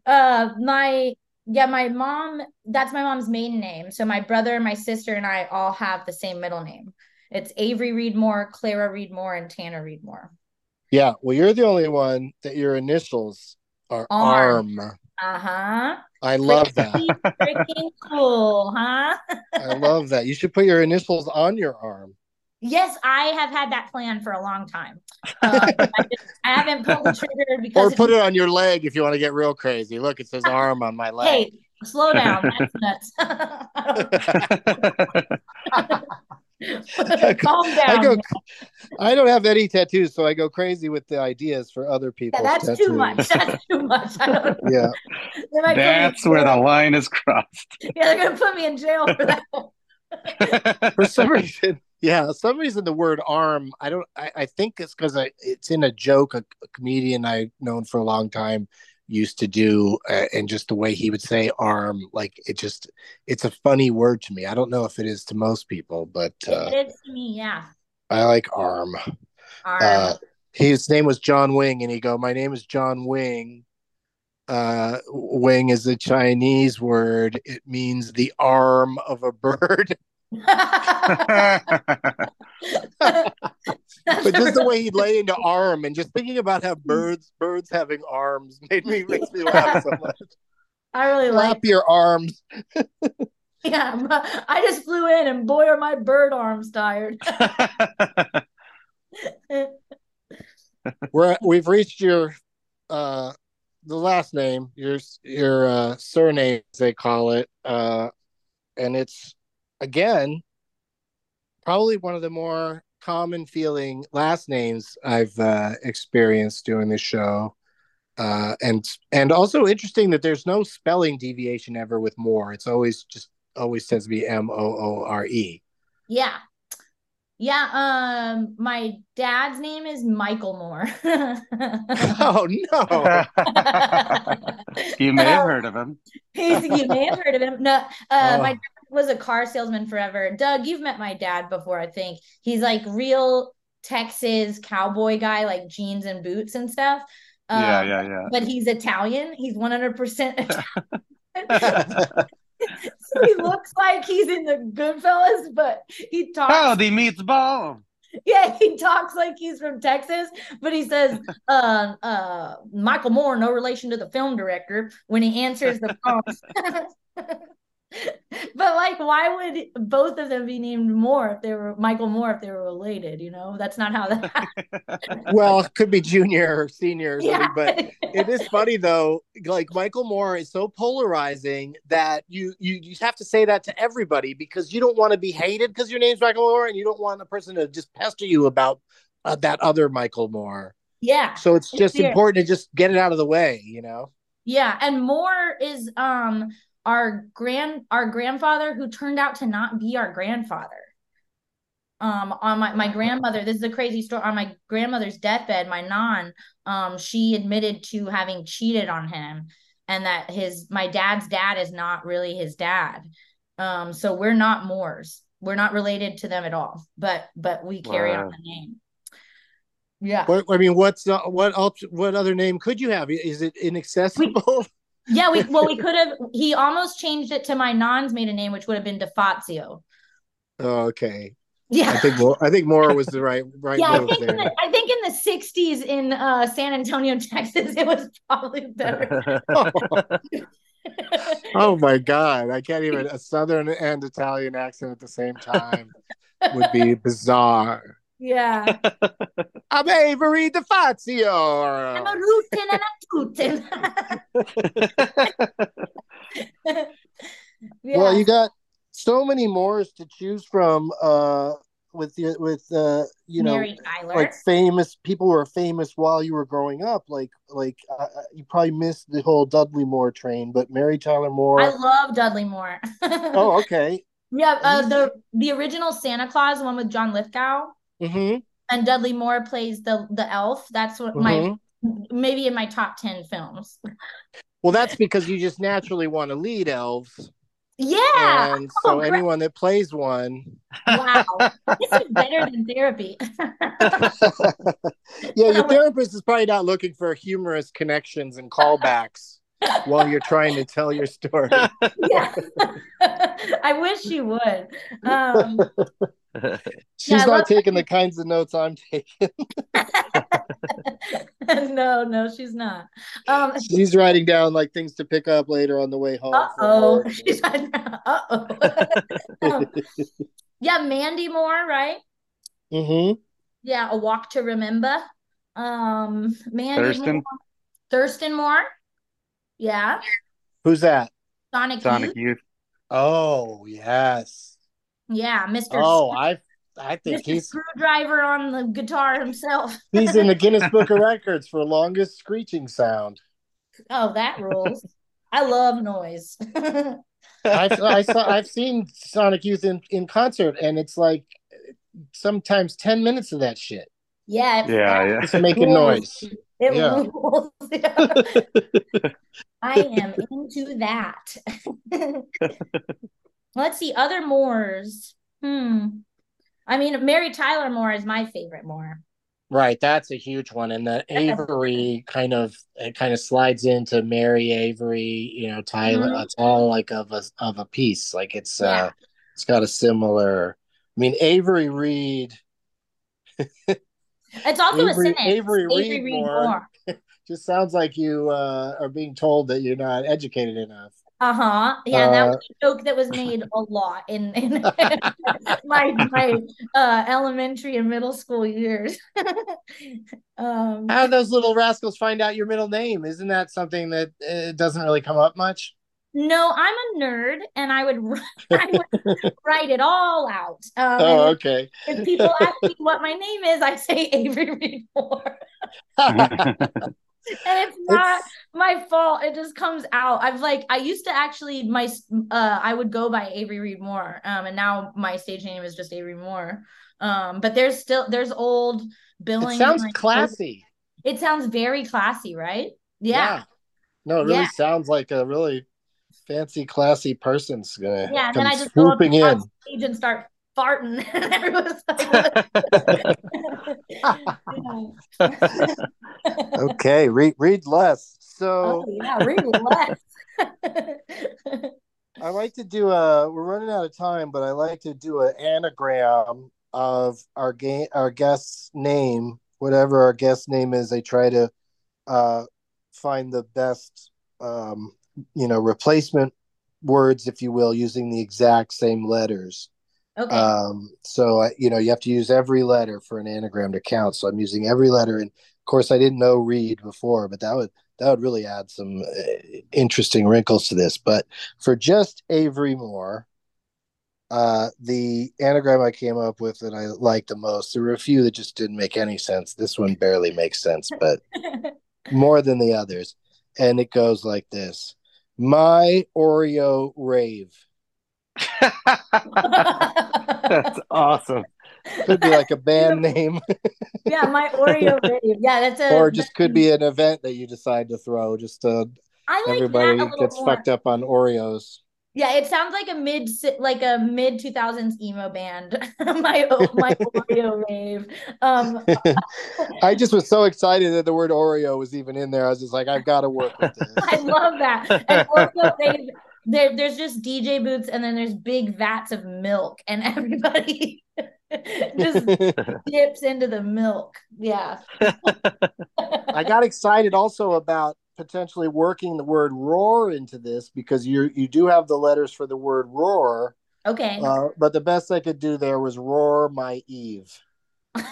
uh, my yeah, my mom. That's my mom's maiden name. So my brother, my sister, and I all have the same middle name. It's Avery Reedmore, Clara Reedmore, and Tanner Reedmore. yeah. Well, you're the only one that your initials are Arm. ARM. Uh huh. I love that. Freaking cool, huh? I love that. You should put your initials on your arm. Yes, I have had that plan for a long time. Uh, I, just, I haven't pulled the trigger because Or put it on your leg if you want to get real crazy. Look, it says arm on my leg. Hey, slow down. That's nuts. Calm down. I go. I don't have any tattoos, so I go crazy with the ideas for other people. Yeah, that's too much. That's too much. I don't, Yeah. they might put me in That's where the line is crossed. Yeah, they're gonna put me in jail for that. For some reason, yeah, some reason the word arm. I don't. I, I think it's because it's in a joke. A, a comedian I've known for a long time used to do, uh, and just the way he would say arm, like it just. It's a funny word to me. I don't know if it is to most people, but uh, it is to me, yeah. I like arm. Arm. Uh, his name was John Wing, and he go, "My name is John Wing." Uh, wing is a Chinese word. It means the arm of a bird. But just the way he lay into arm, and just thinking about how birds birds having arms made me makes me laugh so much. I really like. Flap your arms. Yeah, I just flew in, and boy, are my bird arms tired. We're we've reached your uh the last name, your your uh surname as they call it. Uh and it's again probably one of the more common feeling last names I've uh experienced doing this show. Uh and and also interesting that there's no spelling deviation ever with more. It's always just always tends to be M O O R E. Yeah. Yeah, um my dad's name is Michael Moore. Oh no. you may have heard of him. He's, you may have heard of him. No, uh, Oh. my dad was a car salesman forever. Doug, you've met my dad before, I think. He's like real Texas cowboy guy, like jeans and boots and stuff. Yeah, Um, yeah, yeah. But he's Italian. He's 100% Italian. so he looks like he's in the Goodfellas, but he talks. Howdy meets ball. Yeah, he talks like he's from Texas, but he says, uh, uh, Michael Moore, no relation to the film director, when he answers the phone. but like, why would both of them be named Moore if they were Michael Moore if they were related? You know, that's not how that. well, it could be junior or senior or something, yeah, but it is funny though. Like Michael Moore is so polarizing that you you you have to say that to everybody because you don't want to be hated because your name's Michael Moore, and you don't want a person to just pester you about uh, that other Michael Moore. yeah, So it's just weird. important to just get it out of the way, you know. yeah, and Moore is um our grand our grandfather who turned out to not be our grandfather. um on my my grandmother this is a crazy story on my grandmother's deathbed my non um she admitted to having cheated on him and that his my dad's dad is not really his dad um so we're not moors we're not related to them at all but but we carry on the name yeah What I mean, what's uh, what else? What other name could you have? Is it inaccessible? yeah we well we could have he almost changed it to my non's maiden name which would have been defazio oh, okay. yeah I think more. I think more was the right right yeah, I think the, I think in the '60s in uh, San Antonio, Texas, it was probably better. Oh my god, I can't even a southern and Italian accent at the same time would be bizarre. Yeah, I'm Avery DeFazio. I'm a rootin' and a tootin'. yeah. Well, you got so many mores to choose from uh with the, with uh you know like famous people who are famous while you were growing up like like uh, you probably missed the whole Dudley Moore train but Mary Tyler Moore I love Dudley Moore. Oh, okay. Yeah, uh, the the original Santa Claus, the one with John Lithgow, Mm-hmm. and Dudley Moore plays the the elf. That's what my maybe in my top ten films. Well, that's because you just naturally want to lead elves, Yeah. and so Oh, anyone that plays one, Wow. this is better than therapy. yeah, your therapist is probably not looking for humorous connections and callbacks while you're trying to tell your story. yeah. I wish you would. Um, She's I not love- taking the kinds of notes I'm taking. no, no, she's not. Um, She's writing down like things to pick up later on the way home. uh from oh. work. She's uh oh. yeah, Mandy Moore, right? Mm-hmm. Yeah, A Walk to Remember. Um, Mandy Thurston? Moore. Thurston Moore. Yeah. Who's that? Sonic, Sonic Youth. Youth. Oh yes. Yeah, Mr. Oh, Screw- I I think Mr. he's Screwdriver on the guitar himself. he's in the Guinness Book of Records for longest screeching sound. Oh, that rules. I love noise. I've I saw I've seen Sonic Youth in, in concert, and it's like sometimes ten minutes of that shit yeah. it's- Yeah, yeah. just making rules. noise. It Yeah. rules. I am into that. Let's see, other Moores. Hmm. I mean, Mary Tyler Moore is my favorite Moore. Right, that's a huge one, and the Avery kind of it kind of slides into Mary Avery, you know, Tyler. Mhm. It's all like of a of a piece. Like it's Yeah. uh, it's got a similar. I mean, Avery Reed It's also Avery- a sentence. Avery Avery Reed Reed Moore. Moore. just sounds like you uh, are being told that you're not educated enough. Uh-huh. Yeah, and that Uh, was a joke that was made a lot in, in my my uh elementary and middle school years. um How do those little rascals find out your middle name? Isn't that something that uh, doesn't really come up much? no, I'm a nerd and I would I would write it all out. Um Oh, okay. if, if people ask me what my name is, I say Avery Reed Moore. And it's not my fault. It just comes out. I've like I used to actually my uh I would go by Avery Reed Moore. Um and now my stage name is just Avery Moore. Um but there's still there's old billing. it sounds like, classy. It sounds very classy, right? Yeah. No, it really Yeah. sounds like a really fancy, classy person's gonna Yeah. And then I just go up swooping in. stage and start farting and everyone's like okay, read read less. So oh yeah, read less. I like to do a. We're running out of time, but I like to do an anagram of our game, our guest's name, whatever our guest name is. I try to uh, find the best, um, you know, replacement words, if you will, using the exact same letters. okay. Um, so I, you know, you have to use every letter for an anagram to count. So I'm using every letter, and of course, I didn't know read before, but that would that would really add some uh, interesting wrinkles to this. But for just Avery Moore, uh, the anagram I came up with that I liked the most. There were a few that just didn't make any sense. This one barely makes sense, but more than the others. And it goes like this: My Oreo rave. That's awesome. Could be like a band name. yeah, my Oreo rave. Yeah, that's a or just could be an event that you decide to throw. Just I like everybody gets more. fucked up on Oreos. Yeah, it sounds like a mid like a mid two thousands emo band. my my Oreo rave. Um, I just was so excited that the word Oreo was even in there. I was just like, I've got to work with this. I love that. And Oreo rave. There, there's just DJ booths, and then there's big vats of milk, and everybody just dips into the milk. Yeah. I got excited also about potentially working the word roar into this because you you do have the letters for the word roar, Okay. uh, but the best I could do there was roar my Eve,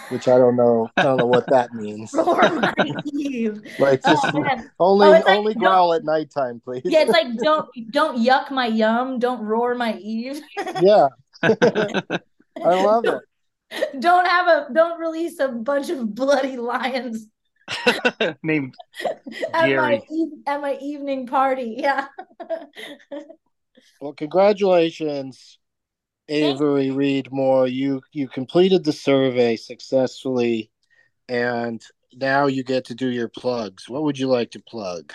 which I don't know. I don't know what that means. Roar my Eve. Like just Oh, only Oh, like, only don't- growl at nighttime, please. Yeah, it's like don't don't yuck my yum, don't roar my Eve. yeah. I love it. don't have a don't release a bunch of bloody lions Named at my Gary. eve, at my evening party. Yeah. Well, congratulations. Avery Reed Moore, you you completed the survey successfully, and now you get to do your plugs. What would you like to plug?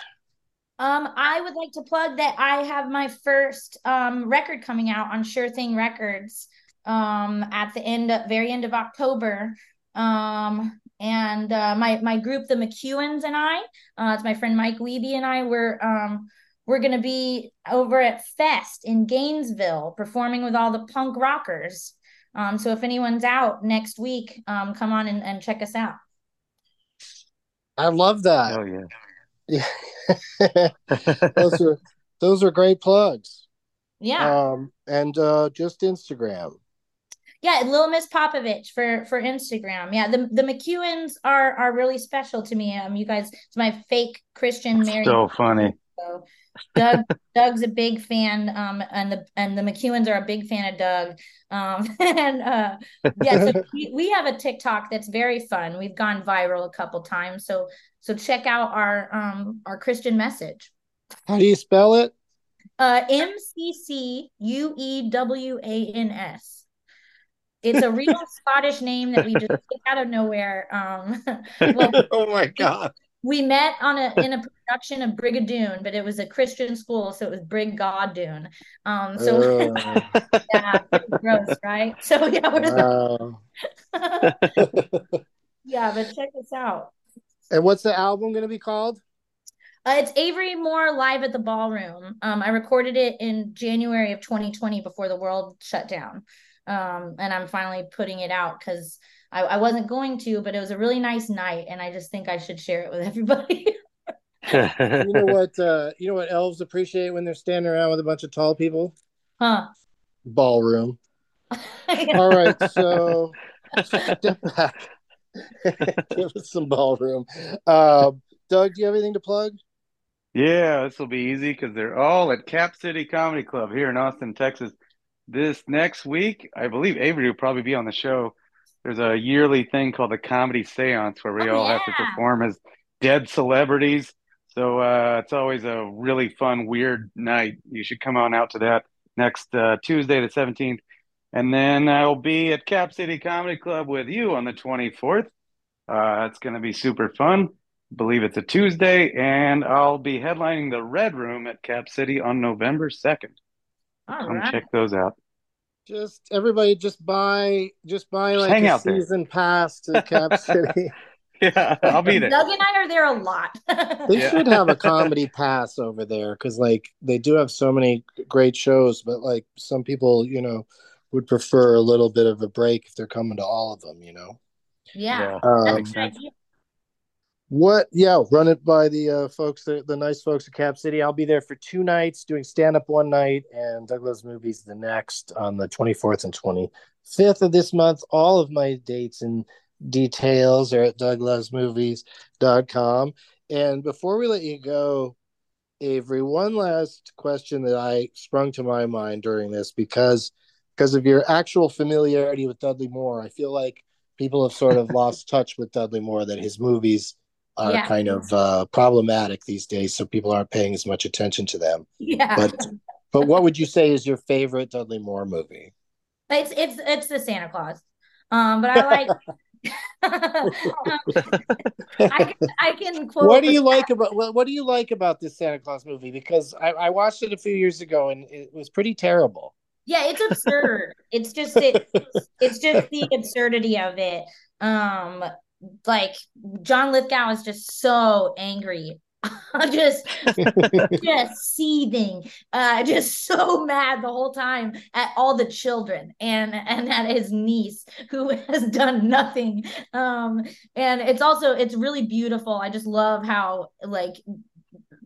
Um, I would like to plug that I have my first um record coming out on Sure Thing Records um at the end of, very end of October. Um and uh, my my group, the McEwens and I, uh, it's my friend Mike Wiebe and I. We're um we're gonna be over at Fest in Gainesville performing with all the punk rockers. Um, so if anyone's out next week, um, come on and, and check us out. I love that. Oh yeah. Yeah. those are those are great plugs. Yeah. Um and uh just Instagram. Yeah, Little Miss Popovich for for Instagram. Yeah, the the McEwens are are really special to me. Um, you guys, it's my fake Christian married. So funny. So Doug Doug's a big fan. Um, and the and the McEwens are a big fan of Doug. Um, and uh, yeah, so we, we have a TikTok that's very fun. We've gone viral a couple times. So so check out our um our Christian message. How do you spell it? Uh, M C C U E W A N S. It's a real Scottish name that we just out of nowhere. Um, well, oh my god. we met on a in a production of Brigadoon, but it was a Christian school, so it was Brigadoon. Um, so Uh, yeah, gross, right? So yeah, wow. yeah, but check this out. and what's the album going to be called? Uh, it's Avery Moore live at the ballroom. Um, I recorded it in January of 2020 before the world shut down. Um, and I'm finally putting it out because I, I wasn't going to, but it was a really nice night, and I just think I should share it with everybody. You know what? Uh, you know what elves appreciate when they're standing around with a bunch of tall people? huh? Ballroom. All right, so step back. Give us some ballroom. Uh, Doug, do you have anything to plug? Yeah, this will be easy because they're all at Cap City Comedy Club here in Austin, Texas. This next week, I believe Avery will probably be on the show. There's a yearly thing called the Comedy Seance where we Oh, all have to perform as dead celebrities. So uh, it's always a really fun, weird night. You should come on out to that next uh, Tuesday, the 17th. And then I'll be at Cap City Comedy Club with you on the 24th. Uh, it's going to be super fun. believe it's a Tuesday, and I'll be headlining the Red Room at Cap City on November 2nd. All Come right. check those out. Just everybody, just buy, just buy Just like hang a out there. season pass to Cap City. Yeah, I'll be there. Doug and I are there a lot. They Yeah. should have a comedy pass over there because, like, they do have so many great shows, but like some people, you know, would prefer a little bit of a break if they're coming to all of them. You know, yeah, um, that's a good idea. What? Yeah, run it by the uh, folks, the, the nice folks at Cap City. I'll be there for two nights, doing stand up one night and Doug Loves Movies the next on the twenty fourth and twenty fifth of this month. All of my dates and details are at douglovesmovies.com. And before we let you go, Avery, one last question that I sprung to my mind during this because because of your actual familiarity with Dudley Moore, I feel like people have sort of lost touch with Dudley Moore that his movies are Yeah. kind of uh, problematic these days, so people aren't paying as much attention to them. Yeah, But but what would you say is your favorite Dudley Moore movie? it's it's it's the Santa Claus. Um, but I like. I can, I can quote. What do you like about what, what do you like about this Santa Claus movie? Because I, I watched it a few years ago and it was pretty terrible. Yeah, it's absurd. it's just it, it's just the absurdity of it. Um, like John Lithgow is just so angry, just just seething, uh, just so mad the whole time at all the children and and at his niece who has done nothing. Um, and it's also it's really beautiful. I just love how like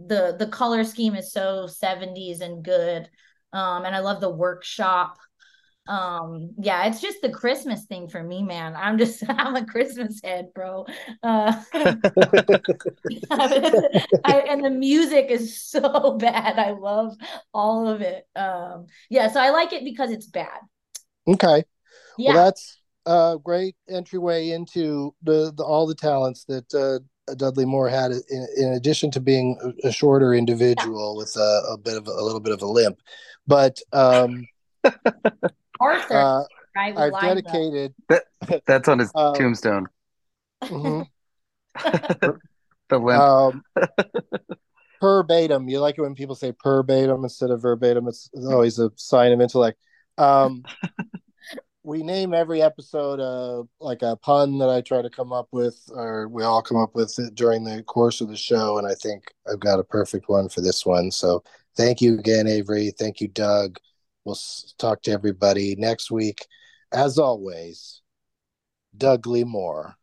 the the color scheme is so 70s and good um and i love the workshop um yeah it's just the christmas thing for me man. I'm just i'm a christmas head bro. Uh I, and the music is so bad. I love all of it. Um yeah so i like it because it's bad. Okay. yeah. Well, that's a great entryway into the, the all the talents that uh, Dudley Moore had. In, in addition to being a, a shorter individual with a, a bit of a, little bit of a limp, but um, Arthur, Uh, right? with I've dedicated. That, that's on his Um, tombstone. Mhm. The limp. Um, verbatim. You like it when people say verbatim instead of verbatim. It's, it's always a sign of intellect. Um, we name every episode uh, like a pun that I try to come up with, or we all come up with it during the course of the show. And I think I've got a perfect one for this one. So thank you again, Avery. Thank you, Doug. We'll talk to everybody next week. As always, Dougley Moore.